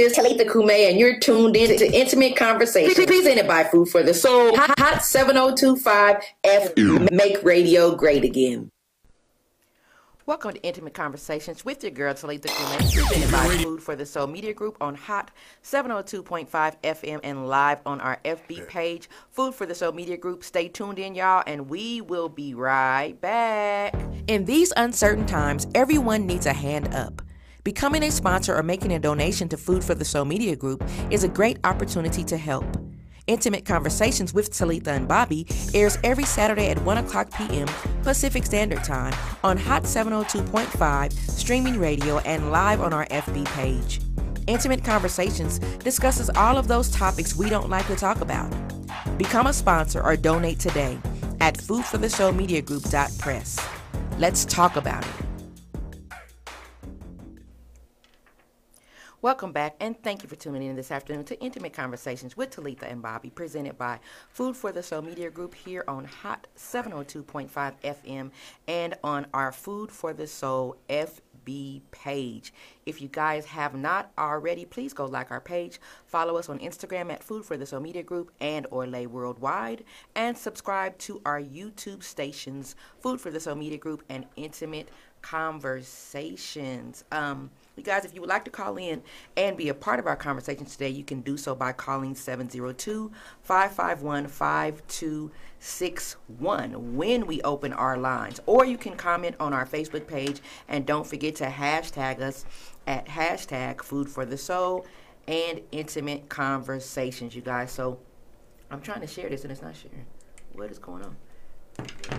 is Talitha Kume, and you're tuned in to Intimate Conversation presented by Food for the Soul. Hot, Hot 7025 F. Make radio great again. Welcome to Intimate Conversations with your girl Talitha Kume, presented by Food for the Soul Media Group on Hot 702.5 FM and live on our FB page, Food for the Soul Media Group. Stay tuned in, y'all, and we will be right back. In these uncertain times, everyone needs a hand up. Becoming a sponsor or making a donation to Food for the Soul Media Group is a great opportunity to help. Intimate Conversations with Talitha and Bobby airs every Saturday at 1 o'clock p.m. Pacific Standard Time on Hot 702.5, streaming radio, and live on our FB page. Intimate Conversations discusses all of those topics we don't like to talk about. Become a sponsor or donate today at foodforthesoulmediagroup.press. Let's talk about it. Welcome back, and thank you for tuning in this afternoon to Intimate Conversations with Talitha and Bobby, presented by Food for the Soul Media Group here on Hot 702.5 FM and on our Food for the Soul FB page. If you guys have not already, please go like our page, follow us on Instagram at Food for the Soul Media Group and or Lay Worldwide, and subscribe to our YouTube stations, Food for the Soul Media Group and Intimate Conversations. Um, you guys, if you would like to call in and be a part of our conversation today, you can do so by calling 702 551 5261 when we open our lines. Or you can comment on our Facebook page and don't forget to hashtag us at hashtag food for the soul and intimate conversations, you guys. So I'm trying to share this and it's not sharing. What is going on?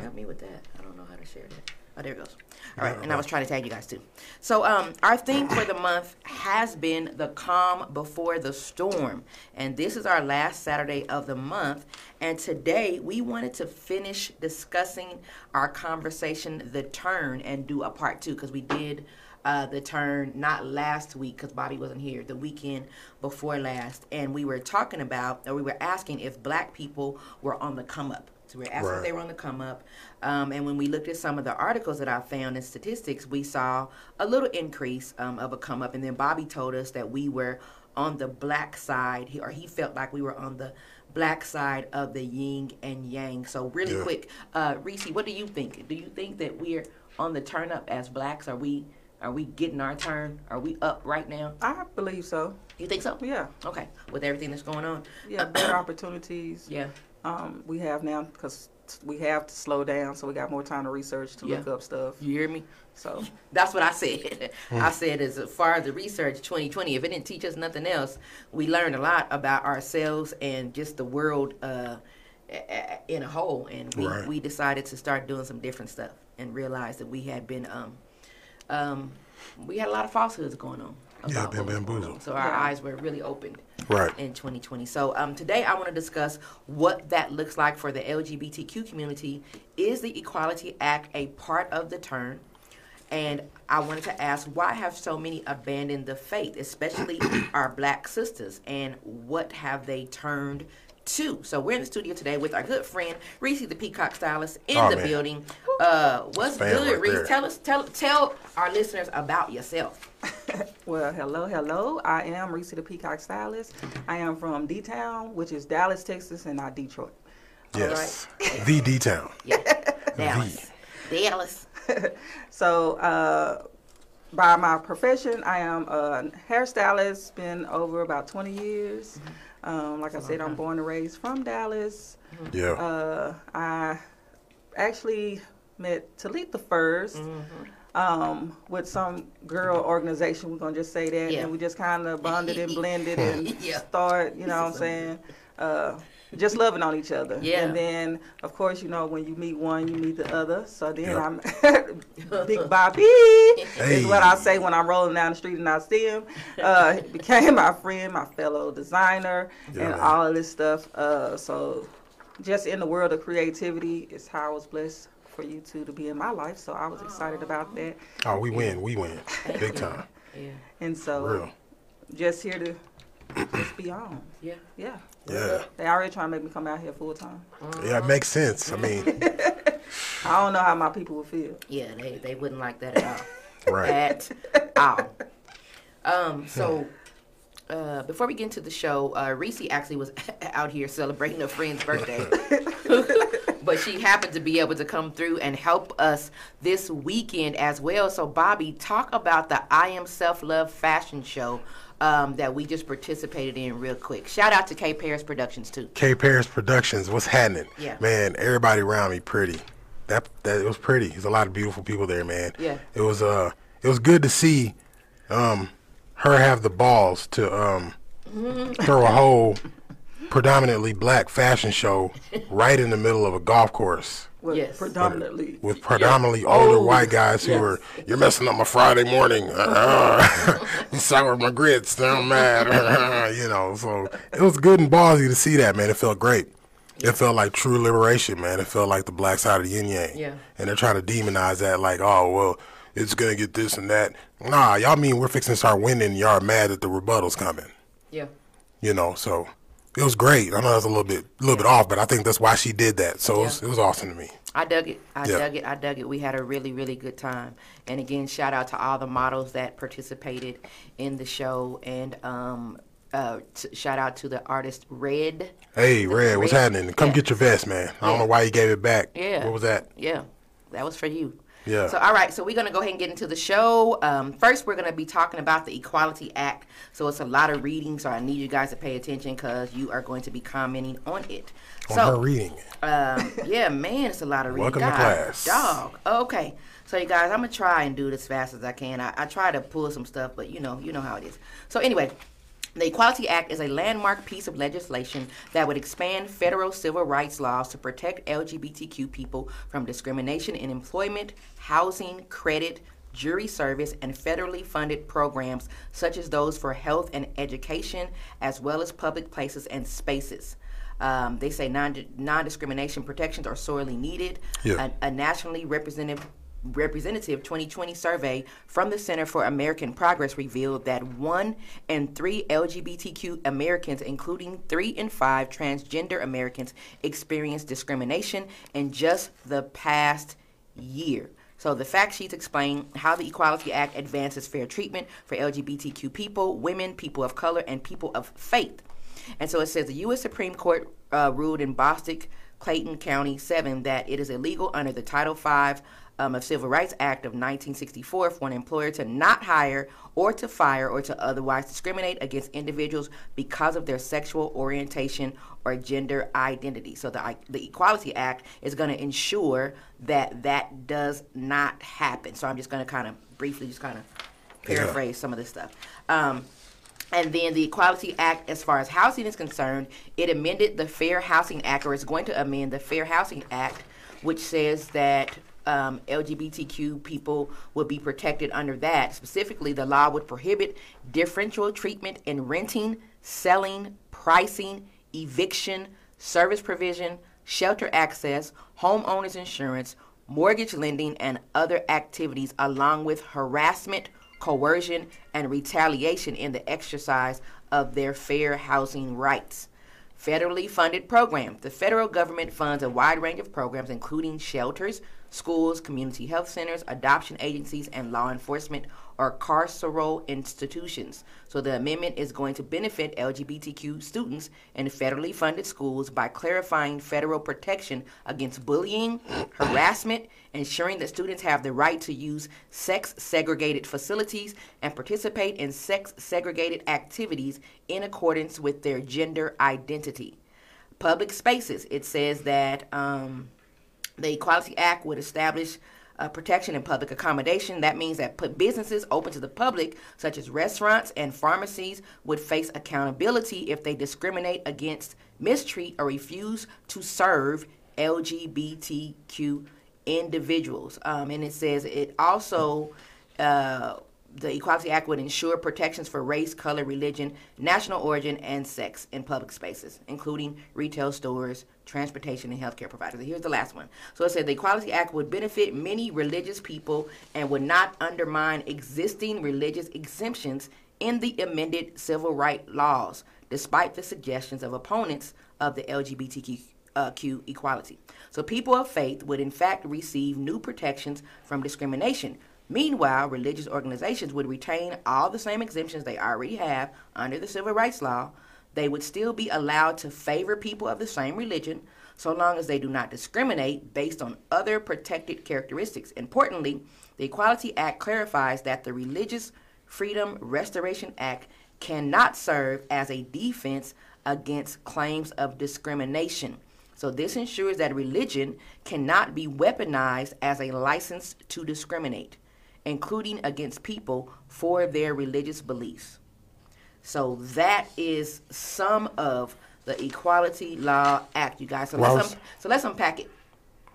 Help me with that. I don't know how to share that. Oh, there it goes. All right, and I was trying to tag you guys too. So, um, our theme for the month has been the calm before the storm, and this is our last Saturday of the month. And today we wanted to finish discussing our conversation, the turn, and do a part two because we did. Uh, the turn not last week because Bobby wasn't here, the weekend before last, and we were talking about, or we were asking if black people were on the come up. So we we're asking Right. if they were on the come up. Um, and when we looked at some of the articles that I found in statistics, we saw a little increase um, of a come up. And then Bobby told us that we were on the black side, or he felt like we were on the black side of the yin and yang. So really Yeah. quick, uh, Reese, what do you think? Do you think that we're on the turn up as blacks? Are we? Are we getting our turn? Are we up right now? I believe so. You think so? Yeah, Okay. With everything that's going on. yeah, better opportunities. Yeah. Um, we have now because we have to slow down, so we got more time to research to look up stuff. You hear me? So That's what I said. I said, as far as the research 2020, if it didn't teach us nothing else, we learned a lot about ourselves and just the world uh, a- a- in a whole. And we, Right. we decided to start doing some different stuff and realized that we had been, um, um, we had a lot of falsehoods going on. Yeah, about been what was going bamboozled. on. So our Yeah. eyes were really opened Right. in 2020. So um, today I want to discuss what that looks like for the LGBTQ community. Is the Equality Act a part of the turn? And I wanted to ask why have so many abandoned the faith, especially our black sisters, and what have they turned to? So we're in the studio today with our good friend Reese, the Peacock Stylist, in Oh, the man. building. Uh, what's Fan good, right Reese? there. Tell us, tell tell our listeners about yourself. Well, hello, hello. I am Reese the Peacock Stylist. I am from D Town, which is Dallas, Texas, and not Detroit. Yes. The D Town. Yeah, Dallas, Dallas. So, uh, by my profession, I am a hairstylist. Been over about 20 years. Um, like I said, I'm born and raised from Dallas. Yeah. Uh, I actually met Talitha 1st Mm-hmm. um, with some girl organization. We're gonna just say that, Yeah. and we just kind of bonded and blended and Yeah. start. You know what I'm saying? Uh, just loving on each other. Yeah. And then, of course, you know when you meet one, you meet the other. So then Yeah. I'm Big Bobby Hey. is what I say when I'm rolling down the street and I see him. Uh, he became my friend, my fellow designer, Yeah, and man. all of this stuff. Uh, so just in the world of creativity is how I was blessed for you two to be in my life. So I was excited about that. Oh, we win. We win. Big time. Yeah, And so Real. just here to just be on. yeah. Yeah. Yeah. They already trying to make me come out here full time. Yeah, it makes sense. I mean, I don't know how my people would feel. Yeah, they, they wouldn't like that at all. right. At all. Um, so uh, before we get into the show, uh, Reese actually was out here celebrating a friend's birthday. but she happened to be able to come through and help us this weekend as well. So, Bobby, talk about the I Am Self Love fashion show um, that we just participated in real quick. Shout out to K Paris Productions, too. K Paris Productions, what's happening? Yeah. Man, everybody around me pretty. That that it was pretty. There's a lot of beautiful people there, man. Yeah. It was uh it was good to see um her have the balls to um throw a whole predominantly black fashion show right in the middle of a golf course With Yes. predominantly. with predominantly older Old. white guys who Yes. were you're messing up my Friday morning. Uh, you soured my grits. Now I'm mad. you know, so it was good and ballsy to see that, man. It felt great. It felt like true liberation, man. It felt like the black side of the yin yang. Yeah. And they're trying to demonize that, like, oh well, it's gonna get this and that. Nah, y'all mean we're fixing to start winning? and Y'all are mad that the rebuttal's coming. Yeah. You know, so it was great. I know that's a little bit, a little bit off, but I think that's why she did that. So it, was, it was awesome to me. I dug it. I Yeah. dug it. I dug it. We had a really, really good time. And again, shout out to all the models that participated in the show. And um, uh, t- shout out to the artist Red. Hey, Red, what's happening? Come Yeah. get your vest, man. I don't Yeah. know why you gave it back. Yeah. What was that? Yeah, that was for you. Yeah. So, all right, so we're going to go ahead and get into the show. Um, first, we're going to be talking about the Equality Act. So, it's a lot of reading, so I need you guys to pay attention because you are going to be commenting on it. On so, her reading. um, yeah, man, it's a lot of reading. Welcome to class. Dog. Okay. So you guys, I'm gonna try and do it as fast as I can. I, I try to pull some stuff, but you know, you know how it is. So anyway, the Equality Act is a landmark piece of legislation that would expand federal civil rights laws to protect LGBTQ people from discrimination in employment, housing, credit, jury service, and federally funded programs such as those for health and education, as well as public places and spaces. Um, they say non discrimination protections are sorely needed. Yeah. A, a nationally representative representative 2020 survey from the Center for American Progress revealed that one in three LGBTQ Americans, including three in five transgender Americans, experienced discrimination in just the past year. So the fact sheets explain how the Equality Act advances fair treatment for LGBTQ people, women, people of color, and people of faith. And so it says the U.S. Supreme Court uh, ruled in Bostock, Clayton County 7 that it is illegal under the Title V um, of Civil Rights Act of 1964 for an employer to not hire or to fire or to otherwise discriminate against individuals because of their sexual orientation or gender identity. So the, the Equality Act is going to ensure that that does not happen. So I'm just going to kind of briefly just kind of paraphrase some of this stuff. Um, and then the Equality Act, as far as housing is concerned, it amended the Fair Housing Act, or is going to amend the Fair Housing Act, which says that um, LGBTQ people will be protected under that. Specifically, the law would prohibit differential treatment in renting, selling, pricing, eviction, service provision, shelter access, homeowners insurance, mortgage lending, and other activities, along with harassment, coercion, and retaliation in the exercise of their fair housing rights. Federally funded programs. The federal government funds a wide range of programs, including shelters, schools, community health centers, adoption agencies, and law enforcement or carceral institutions. So the amendment is going to benefit LGBTQ students in federally funded schools by clarifying federal protection against bullying, harassment, ensuring that students have the right to use sex segregated facilities and participate in sex segregated activities in accordance with their gender identity. Public spaces, it says that um, the Equality Act would establish uh, protection in public accommodation. That means that put businesses open to the public, such as restaurants and pharmacies, would face accountability if they discriminate against, mistreat, or refuse to serve LGBTQ individuals. Um, and it says it also. Uh, the Equality Act would ensure protections for race, color, religion, national origin, and sex in public spaces, including retail stores, transportation, and healthcare providers. And here's the last one. So it said the Equality Act would benefit many religious people and would not undermine existing religious exemptions in the amended civil rights laws, despite the suggestions of opponents of the LGBTQ uh, Q equality. So people of faith would in fact receive new protections from discrimination. Meanwhile, religious organizations would retain all the same exemptions they already have under the civil rights law. They would still be allowed to favor people of the same religion so long as they do not discriminate based on other protected characteristics. Importantly, the Equality Act clarifies that the Religious Freedom Restoration Act cannot serve as a defense against claims of discrimination. So, this ensures that religion cannot be weaponized as a license to discriminate, including against people for their religious beliefs. So, that is some of the Equality Law Act, you guys. So, let's, was- un- so let's unpack it.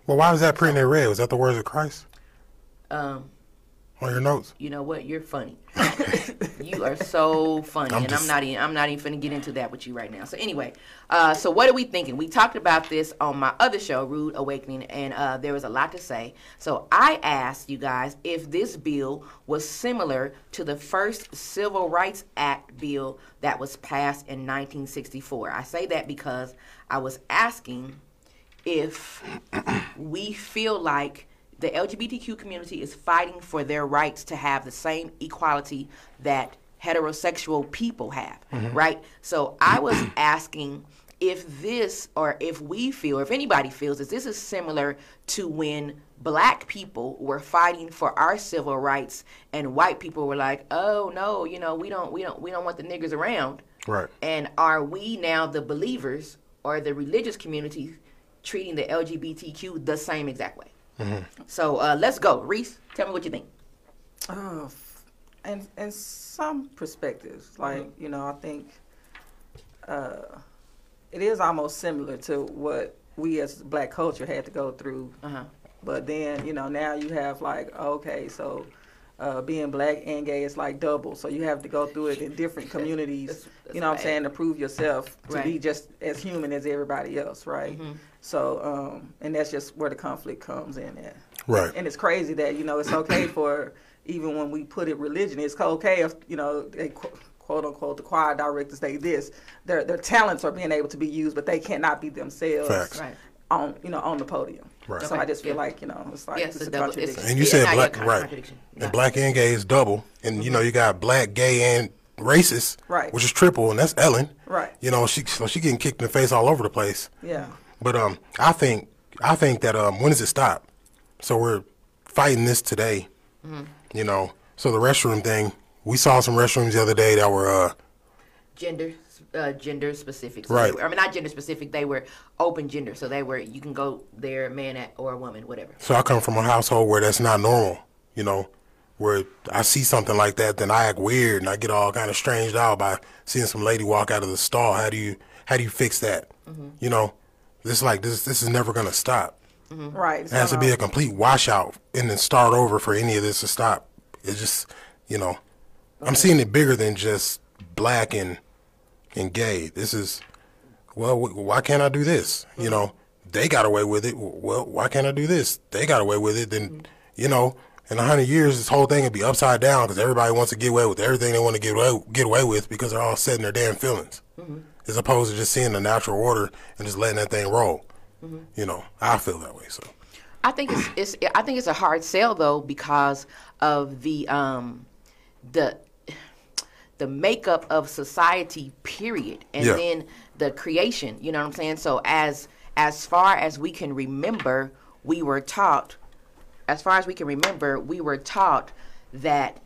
Well, why was that printed in red? Was that the words of Christ Um, on your notes? you know what? You're funny. you are so funny, I'm and just- I'm not even I'm not even finna get into that with you right now. So anyway, uh, so what are we thinking? We talked about this on my other show, Rude Awakening, and uh, there was a lot to say. So I asked you guys if this bill was similar to the first Civil Rights Act bill that was passed in 1964. I say that because I was asking if we feel like the LGBTQ community is fighting for their rights to have the same equality that heterosexual people have, mm-hmm. right? So I was asking if this or if we feel, or if anybody feels that this is similar to when black people were fighting for our civil rights and white people were like, "Oh no, you know, we don't we don't we don't want the niggers around." Right. And are we now the believers or the religious community treating the LGBTQ the same exact way? So uh, let's go, Reese. Tell me what you think. Oh, and and some perspectives, like you know, I think uh, it is almost similar to what we as black culture had to go through. Uh-huh. But then you know now you have like okay, so uh, being black and gay is like double, so you have to go through it in different communities. That's- that's you know what I'm saying to prove yourself to be just as human as everybody else, right? Mm-hmm. So um, and that's just where the conflict comes in at. Right. And it's crazy that you know it's okay for even when we put it religion, it's okay if you know they quote unquote the choir directors say this, their their talents are being able to be used, but they cannot be themselves Facts. Right. on you know on the podium. Right. So Okay. I just feel Yeah. like you know it's like Yes, it's a a double- it's- contradiction. And you said now black, con- right? And black and gay is double, and you know you got black, gay, and racist, Right. Which is triple, and that's Ellen, Right. You know she so she getting kicked in the face all over the place. yeah. But um, I think I think that um, when does it stop? So we're fighting this today, Mm-hmm. you know. So the restroom thing, we saw some restrooms the other day that were uh, Gender, uh, gender specific. So Right. were- I mean, not gender specific. They were open gender, so they were you can go there, man at, or a woman, whatever. So I come from a household where that's not normal, you know, where I see something like that, then I act weird and I get all kind of stranged out by seeing some lady walk out of the stall. How do you how do you fix that? You know, this like this this is never gonna stop. Right. It has to be a complete washout and then start over for any of this to stop. It's just, you know, I'm seeing it bigger than just black and and gay. This is, well, why can't I do this? You know, they got away with it. Well, why can't I do this? They got away with it. Then, you know, in a hundred years, this whole thing would be upside down because everybody wants to get away with everything they want to get away, get away with because they're all setting their damn feelings, as opposed to just seeing the natural order and just letting that thing roll. You know, I feel that way. So. I think it's, it's I think it's a hard sell though because of the um the the makeup of society period and Yeah. then the creation you know what i'm saying so as as far as we can remember we were taught as far as we can remember we were taught that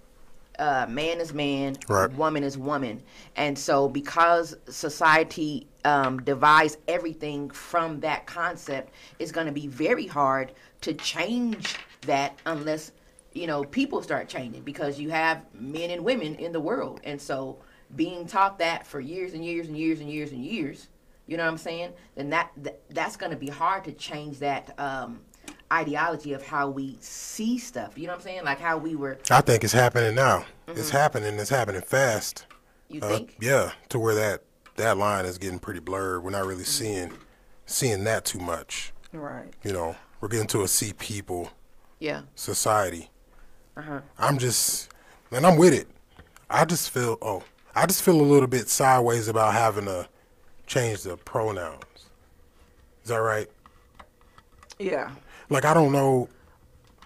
uh, man is man, Right. woman is woman, and so because society um, divides everything from that concept, it's going to be very hard to change that unless you know people start changing because you have men and women in the world, and so being taught that for years and years and years and years and years, you know what I'm saying? Then that, that that's going to be hard to change that. Um, ideology of how we see stuff you know what i'm saying like how we were I think it's happening now. It's happening. It's happening fast. you Uh, think yeah, to where that that line is getting pretty blurred. We're not really seeing seeing that too much. Right. You know, we're getting to a see people yeah society. Uh-huh I'm just, and I'm with it. I just feel, oh, I just feel a little bit sideways about having to change the pronouns. Is that right? Yeah. Like I don't know,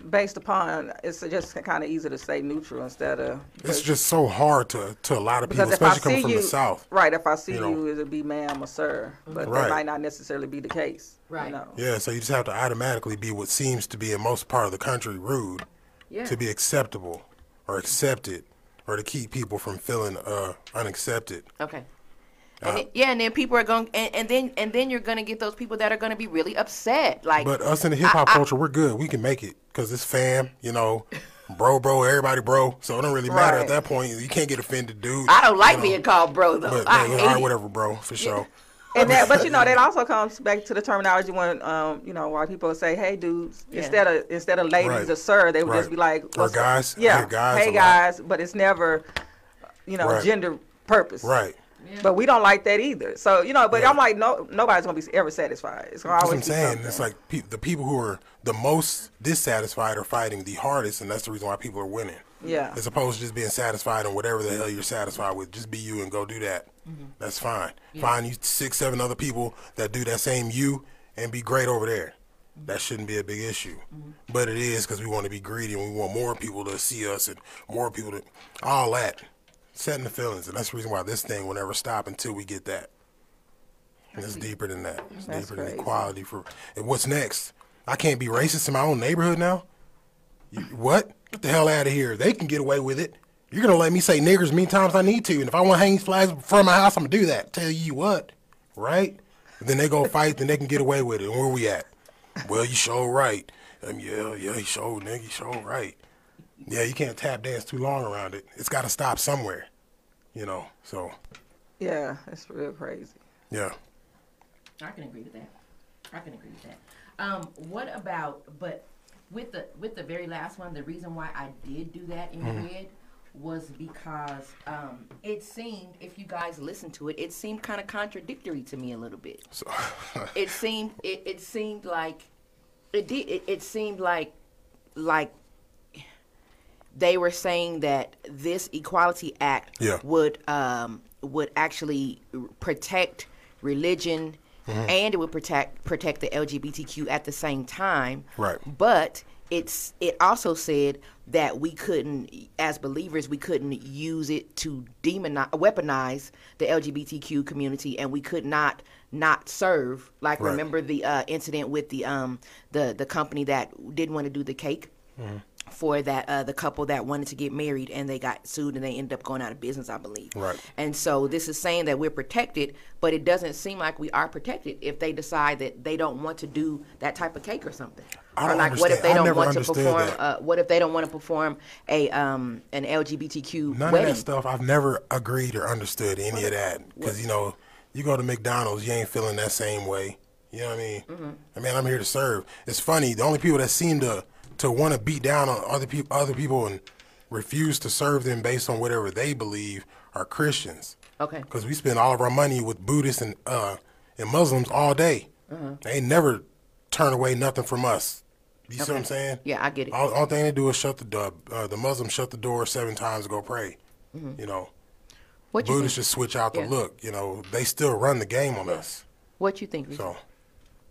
based upon it's just kind of easy to say neutral instead of It's just so hard to to a lot of people, because if I especially coming see from you the south. right if I see you you, it'll be ma'am or sir but Right. that might not necessarily be the case Right. you know? Yeah, so you just have to automatically be what seems to be in most part of the country rude Yeah. to be acceptable or accepted or to keep people from feeling uh, unaccepted. Okay. And then, yeah, and then people are going, and, and then and then you're gonna get those people that are gonna be really upset. Like, But us in the hip hop culture, we're good. We can make it because it's fam, you know, bro, bro, everybody, bro. So it don't really matter Right. at that point. You can't get offended, dude. I don't like you know. being called bro though. But I yeah, all right, whatever, bro, for sure. And that but you know that also comes back to the terminology when um you know white people say hey dudes Yeah. instead of instead of ladies Right. or sir they would Right. just be like Or guys. Yeah hear guys hey guys but it's never you know Right. gender purpose Right. but we don't like that either so you know but Yeah. I'm like no nobody's gonna be ever satisfied it's gonna That's what always I'm saying. something. It's like pe- the people who are the most dissatisfied are fighting the hardest, and that's the reason why people are winning. Yeah. As opposed to just being satisfied in whatever the hell you're satisfied with. Just be you and go do that. That's fine. Find you six, seven other people that do that same you and be great over there. Mm-hmm. That shouldn't be a big issue. Mm-hmm. But it is because we want to be greedy and we want more people to see us and more people to. All that. Setting the feelings. And that's the reason why this thing will never stop until we get that. And it's deeper than that. It's That's deeper than equality for. And what's next? I can't be racist in my own neighborhood now. You, what? Get the hell out of here. They can get away with it. You're gonna let me say niggers as many times I need to, and if I want to hang these flags in front of my house, I'm gonna do that. Tell you what, right? And then they go fight, then they can get away with it. And where we at? Well, you show right. Um, yeah, yeah, you show, nigga, you show right. Yeah, you can't tap dance too long around it. It's got to stop somewhere, you know. So, yeah it's real crazy yeah. I can agree with that. I can agree with that. Um, what about but with the with the very last one, the reason why I did do that in red was because um, it seemed, if you guys listen to it, it seemed kind of contradictory to me a little bit. So, It seemed it, it seemed like it did it, it seemed like like they were saying that this equality act Yeah. would um, would actually protect religion Mm-hmm. and it would protect protect the LGBTQ at the same time. Right. But it's it also said that we couldn't as believers we couldn't use it to demonize weaponize the LGBTQ community and we could not not serve like Right. remember the uh, incident with the um the the company that didn't want to do the cake Mm-hmm. For that uh, the couple that wanted to get married and they got sued and they ended up going out of business, I believe. Right. And so this is saying that we're protected, but it doesn't seem like we are protected if they decide that they don't want to do that type of cake or something. I don't or like what if they I don't want to perform uh, what if they don't want to perform a um an LGBTQ None wedding? of that stuff. I've never agreed or understood any of that because you know, you go to McDonald's, you ain't feeling that same way. You know what I mean? Mm-hmm. I mean, I'm here to serve. It's funny. The only people that seem to to want to beat down on other people, other people, and refuse to serve them based on whatever they believe are Christians. Okay. Because we spend all of our money with Buddhists and uh, and Muslims all day. Uh-huh. They never turn away nothing from us. You see what I'm saying? Yeah, I get it. All, all thing they do is shut the door. Uh, the Muslims shut the door seven times to go pray. Mm-hmm. You know, What you Buddhists think? just switch out the. Yeah. look. You know, they still run the game on us. What you think? So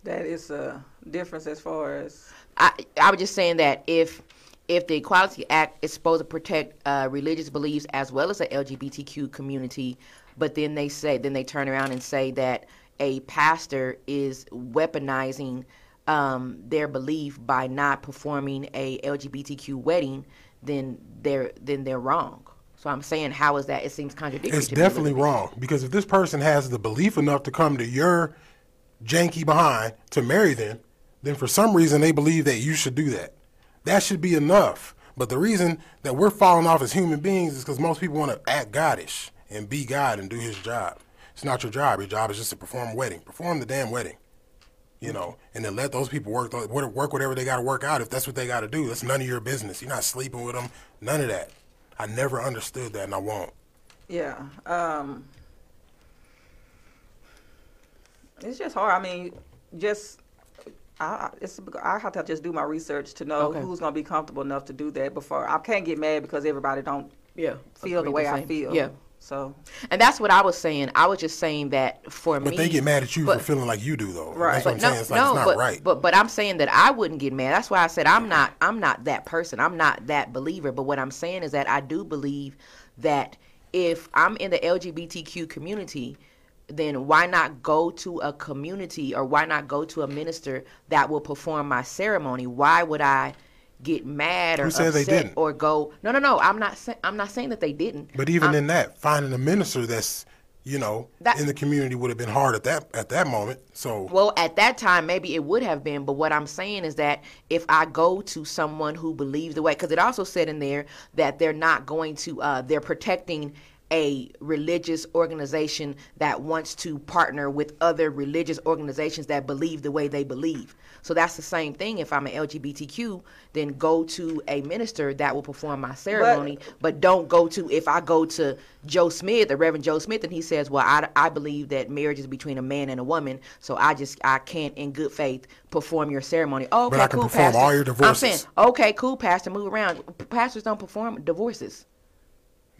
that is a difference as far as I I was just saying that if if the Equality Act is supposed to protect uh, religious beliefs as well as the LGBTQ community, but then they say then they turn around and say that a pastor is weaponizing um, their belief by not performing a LGBTQ wedding, then they're then they're wrong. So I'm saying, how is that? It seems contradictory. it's to me a little definitely bit. wrong because if this person has the belief enough to come to your janky behind to marry them, then for some reason they believe that you should do that. That should be enough. But the reason that we're falling off as human beings is because most people want to act goddish and be God and do His job. It's not your job. Your job is just to perform a wedding. Perform the damn wedding. You know, and then let those people work work whatever they got to work out if that's what they got to do. That's none of your business. You're not sleeping with them. None of that. I never understood that, and I won't. Yeah. Um, it's just hard. I mean, just I, I- it's I have to just do my research to know Okay. who's gonna be comfortable enough to do that before I can't get mad because everybody don't Yeah. feel the way the I feel. Yeah. So And that's what I was saying. I was just saying that for But me. But they get mad at you but- for feeling like you do, though. Right. That's what I'm But no, saying. It's like no, it's not but, right. but but I'm saying that I wouldn't get mad. That's why I said I'm not I'm not that person. I'm not that believer. But what I'm saying is that I do believe that if I'm in the LGBTQ community, then why not go to a community or why not go to a minister that will perform my ceremony? Why would I get mad or upset didn't? or go? No, no, no. I'm not. Say, I'm not saying that they didn't. But even I'm- in that, finding a minister that's you know That- in the community would have been hard at that at that moment. So Well, at that time, maybe it would have been, but what I'm saying is that if I go to someone who believes the way, because it also said in there that they're not going to, uh, they're protecting a religious organization that wants to partner with other religious organizations that believe the way they believe. So that's the same thing. If I'm an LGBTQ, then go to a minister that will perform my ceremony, but, don't go to, if I go to Joe Smith, the Reverend Joe Smith, and he says, well, I, I believe that marriage is between a man and a woman, so I just, I can't in good faith perform your ceremony. Oh, okay, But I can cool, perform pastor. all your divorces. I'm saying, okay, cool, pastor, move around. Pastors don't perform divorces.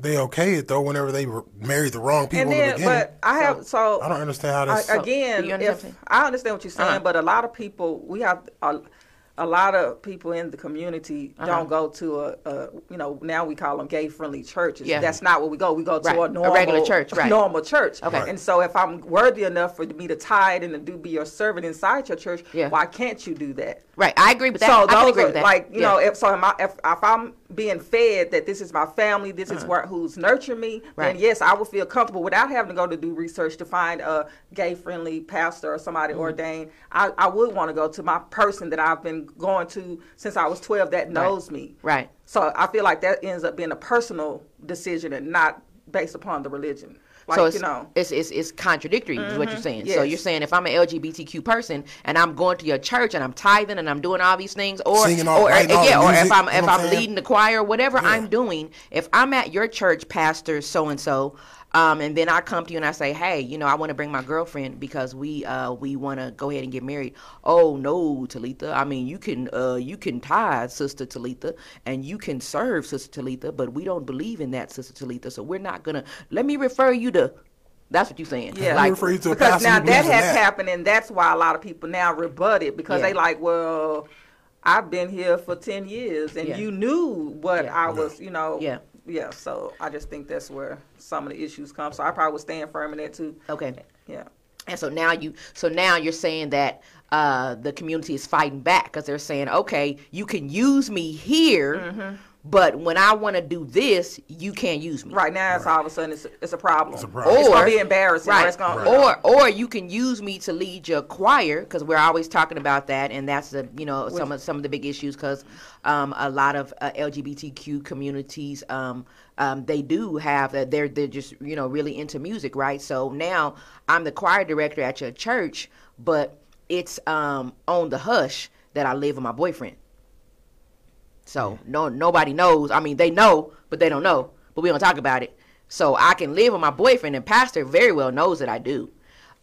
They okay it though whenever they were married the wrong people and in the beginning. but I have so I don't understand how I, this. again, you if I'm saying? I understand what you're saying, Uh-huh. but a lot of people, we have a, a lot of people in the community Uh-huh. don't go to a, a, you know, now we call them gay friendly churches. Yeah. That's not where we go. We go to Right. a A normal, regular church, right. normal church. Okay. And so if I'm worthy enough for me to tithe and to do be your servant inside your church, Yeah. why can't you do that? Right, I agree with that. So I can those agree are with that. like you Yeah. know if so am I, if if I'm being fed that this is my family, this is where who's nurturing me, Uh-huh. Right. then yes, I would feel comfortable without having to go to do research to find a gay friendly pastor or somebody Mm-hmm. ordained. I, I would want to go to my person that I've been going to since I was twelve that knows me. Right. So I feel like that ends up being a personal decision and not based upon the religion. Like so it's, you know. Mm-hmm. it's, it's it's contradictory is what you're saying. So you're saying if I'm an LGBTQ person and I'm going to your church and I'm tithing and I'm doing all these things, or Singing all- or writing all yeah, the or if I'm if I'm I'm leading the choir, whatever I'm doing, if I'm at your church, pastor so and so. Um, and then I come to you and I say, hey, you know, I want to bring my girlfriend because we uh, we want to go ahead and get married. Oh no, Talitha. I mean, you can uh, you can tithe, Sister Talitha, and you can serve, Sister Talitha, but we don't believe in that, Sister Talitha. So we're not gonna. Let me refer you to. That's what you're saying. Yeah. Like, refer you to because now that has that. happened, and that's why a lot of people now rebut it because Yeah. they like, well, I've been here for ten years, and Yeah. you knew what Yeah. I was, you know. Yeah. Yeah. So I just think that's where some of the issues come. So I probably would stand firm in that too. okay. Yeah. And so now you, so now you're saying that uh, the community is fighting back because they're saying, okay, you can use me here, Mm-hmm. But when I want to do this, you can't use me. Right now, it's all of a sudden it's, it's a problem. It's, a problem. gonna be embarrassing. Or Right. it's gonna, Or or you can use me to lead your choir because we're always talking about that, and that's the you know some of some of the big issues because um, a lot of uh, LGBTQ communities um, um, they do have that they're they're just you know really into music, right? So now I'm the choir director at your church, but it's um, on the hush that I live with my boyfriend. So no nobody knows. I mean, they know, but they don't know. But we don't talk about it. So I can live with my boyfriend, and Pastor very well knows that I do.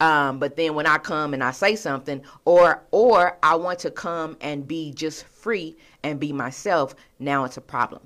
Um, but then when I come and I say something, or or I want to come and be just free and be myself, now it's a problem.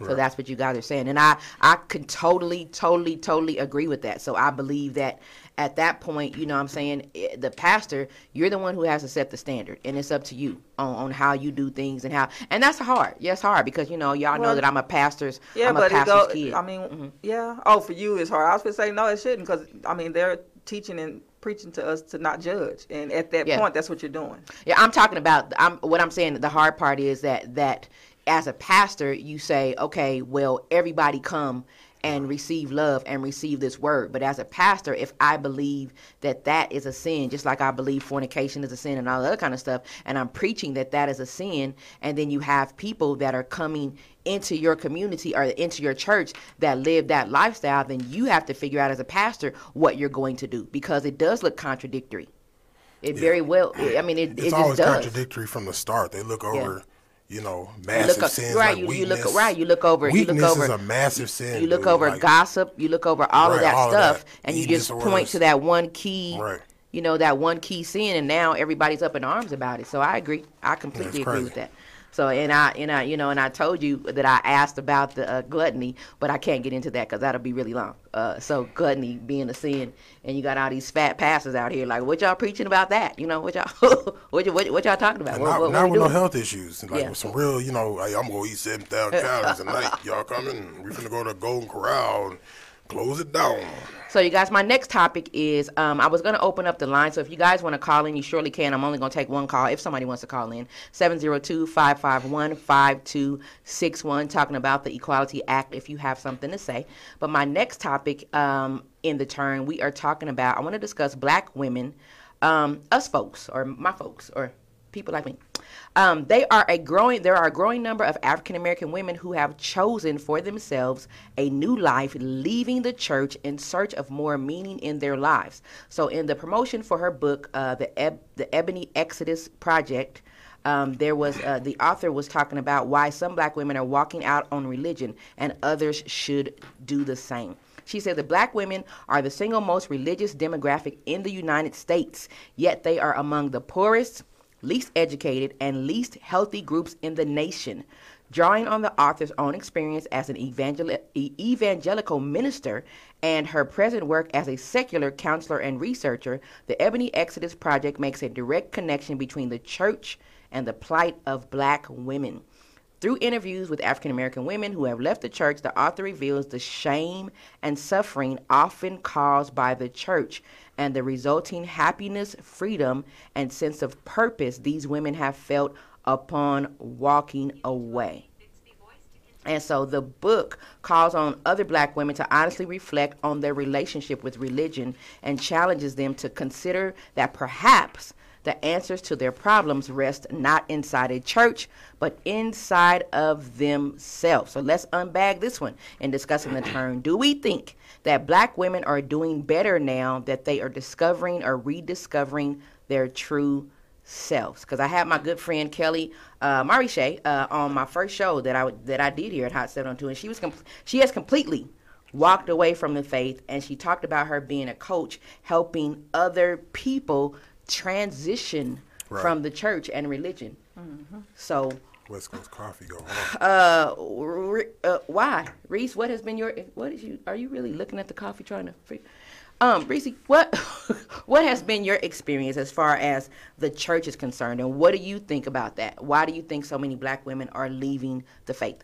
So that's what you guys are saying, and I I can totally totally totally agree with that. So I believe that at that point, you know, what I'm saying eh, the pastor, you're the one who has to set the standard, and it's up to you on, on how you do things and how, and that's hard. Yes, hard because you know y'all know that I'm a pastor's Yeah, I'm a but pastor's go. kid. I mean, Mm-hmm. yeah. Oh, for you it's hard. I was gonna say no, it shouldn't because I mean they're teaching and preaching to us to not judge, and at that Yeah. point, that's what you're doing. Yeah, I'm talking about. I'm what I'm saying. The hard part is that that as a pastor, you say, okay, well, everybody come and receive love and receive this word. But as a pastor, if I believe that that is a sin, just like I believe fornication is a sin and all that other kind of stuff, and I'm preaching that that is a sin, and then you have people that are coming into your community or into your church that live that lifestyle, then you have to figure out as a pastor what you're going to do because it does look contradictory. It very well. I mean, it, it It's just always does. contradictory from the start. They look over, you know, You massive look, o- sins right, like you, you look right. You look over. Weakness you look over. is a massive sin. you look dude. over Like, gossip. You look over all of that all of stuff, that. and you Eating just point to that one key. Right. You know that one key sin, and now everybody's up in arms about it. So I agree. I completely agree with that. So and I and I you know and I told you that I asked about the uh, gluttony, but I can't get into that because that'll be really long. Uh, so gluttony being a sin, and you got all these fat pastors out here like, what y'all preaching about that? You know what y'all what, what, what y'all talking about? What- not, what- not what we with no health issues. Like Yeah. with some real, you know, hey, I'm gonna eat seven thousand calories a night. Y'all coming? We finna go to Golden Corral and close it down. So, you guys, my next topic is um, I was going to open up the line. So, if you guys want to call in, you surely can. I'm only going to take one call if somebody wants to call in 702 551 5261, talking about the Equality Act if you have something to say. But my next topic um, in the turn, we are talking about, I want to discuss black women, um, us folks, or my folks, or people like me. Um, they are a growing. There are a growing number of African American women who have chosen for themselves a new life, leaving the church in search of more meaning in their lives. So, in the promotion for her book, uh, the Eb- the Ebony Exodus Project, um, there was uh, the author was talking about why some black women are walking out on religion and others should do the same. She said that black women are the single most religious demographic in the United States, yet they are among the poorest, least educated, and least healthy groups in the nation. Drawing on the author's own experience as an evangel- evangelical minister and her present work as a secular counselor and researcher, the Ebony Exodus Project makes a direct connection between the church and the plight of black women. Through interviews with African American women who have left the church, the author reveals the shame and suffering often caused by the church and the resulting happiness, freedom, and sense of purpose these women have felt upon walking away. And so the book calls on other black women to honestly reflect on their relationship with religion and challenges them to consider that perhaps the answers to their problems rest not inside a church, but inside of themselves. So let's unbag this one and discuss in discussing the term. Do we think that black women are doing better now that they are discovering or rediscovering their true selves because I had my good friend Kelly uh, Marisha uh, on my first show that I that I did here at Hot 702 and she was she has completely walked away from the faith and she talked about her being a coach helping other people transition Right. from the church and religion. So West Coast coffee go hard. uh, Re- uh, why, Reese? What has been your? What is you? Are you really looking at the coffee trying to? Free, um, Reese, what what has been your experience as far as the church is concerned, and what do you think about that? Why do you think so many black women are leaving the faith?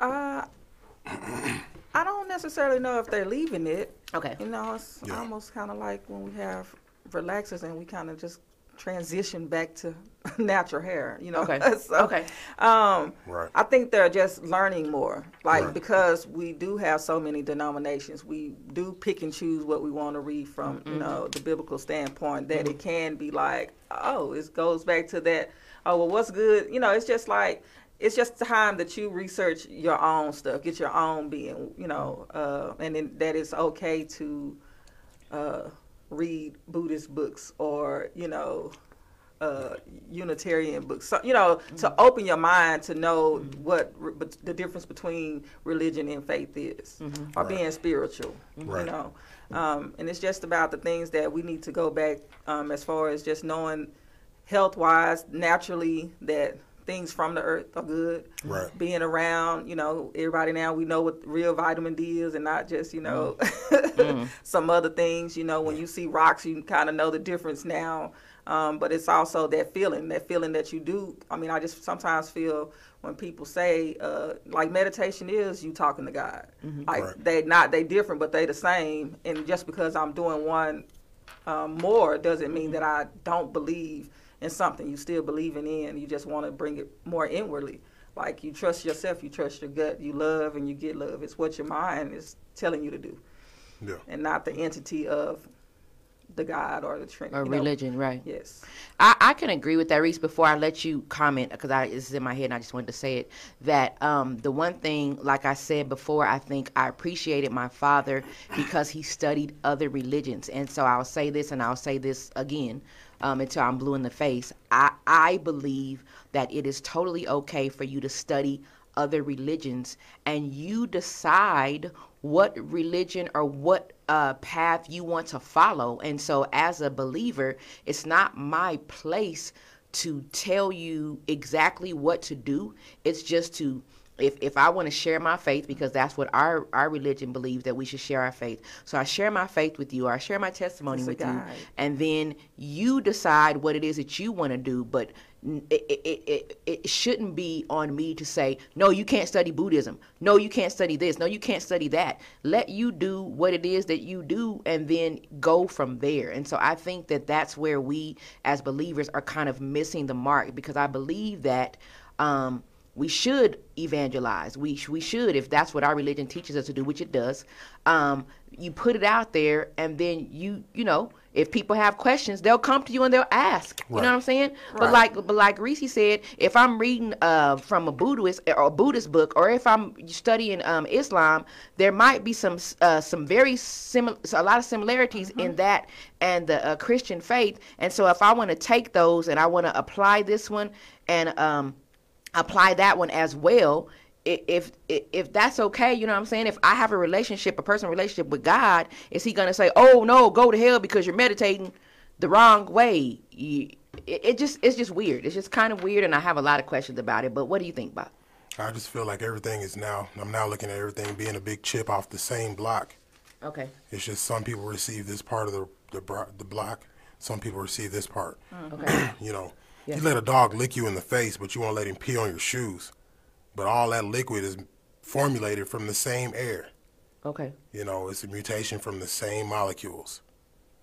Uh, I don't necessarily know if they're leaving it. Okay. You know, it's Yeah. almost kind of like when we have relaxers and we kind of just transition back to natural hair. You know. Okay. so, Okay. Um, Right. I think they're just learning more, like Right. because we do have so many denominations. We do pick and choose what we want to read from, Mm-hmm. you know, the biblical standpoint. That it can be like, oh, it goes back to that. Oh, well, what's good? You know, it's just like it's just time that you research your own stuff, get your own being, you know, uh, and then that it's okay to uh, read Buddhist books or you know uh, Unitarian books. So, you know, to open your mind to know what re- the difference between religion and faith is, or Right. being spiritual. Right. You know, um, and it's just about the things that we need to go back um, as far as just knowing health wise, naturally that things from the earth are good. Right. Being around, you know, everybody now we know what real vitamin D is and not just, you know, some other things. You know, when you see rocks, you kind of know the difference now. Um, but it's also that feeling, that feeling that you do. I mean, I just sometimes feel when people say, uh, like meditation is you talking to God. Like Right. they not they different, but they the same. And just because I'm doing one um, more doesn't mean that I don't believe in something. You still believing in. You just want to bring it more inwardly. Like you trust yourself, you trust your gut, you love and you get love. It's what your mind is telling you to do, Yeah. and not the entity of the God or the Trinity. Or you know? religion, right? Yes. I, I can agree with that, Reese. Before I let you comment, because I this is in my head and I just wanted to say it, that um, the one thing, like I said before, I think I appreciated my father because he studied other religions, and so I'll say this and I'll say this again um, until I'm blue in the face. I I believe that it is totally okay for you to study other religions and you decide what religion or what uh, path you want to follow. And so, as a believer, it's not my place to tell you exactly what to do. It's just to if, if I want to share my faith, because that's what our, our religion believes that we should share our faith. So I share my faith with you, or I share my testimony with you, and then you decide what it is that you want to do. But it, it, it, it shouldn't be on me to say, no, you can't study Buddhism. No, you can't study this. No, you can't study that. Let you do what it is that you do, and then go from there. And so I think that that's where we as believers are kind of missing the mark because I believe that. Um, we should evangelize. We sh- we should, if that's what our religion teaches us to do, which it does. Um, you put it out there, and then you you know, if people have questions, they'll come to you and they'll ask. You know what I'm saying? But like but like Reese said, if I'm reading uh, from a Buddhist or a Buddhist book, or if I'm studying um, Islam, there might be some uh, some very similar, a lot of similarities in that and the uh, Christian faith. And so if I want to take those and I want to apply this one and um, apply that one as well if if if that's okay you know what i'm saying if i have a relationship a personal relationship with god is he gonna say oh no go to hell because you're meditating the wrong way You- it, it just it's just weird it's just kind of weird and i have a lot of questions about it but what do you think bob I just feel like everything is now. I'm now looking at everything being a big chip off the same block. okay It's just some people receive this part of the the, the block. Some people receive this part. Mm, okay You know, Yeah. you let a dog lick you in the face, but you won't let him pee on your shoes. But all that liquid is formulated from the same air. okay You know, it's a mutation from the same molecules.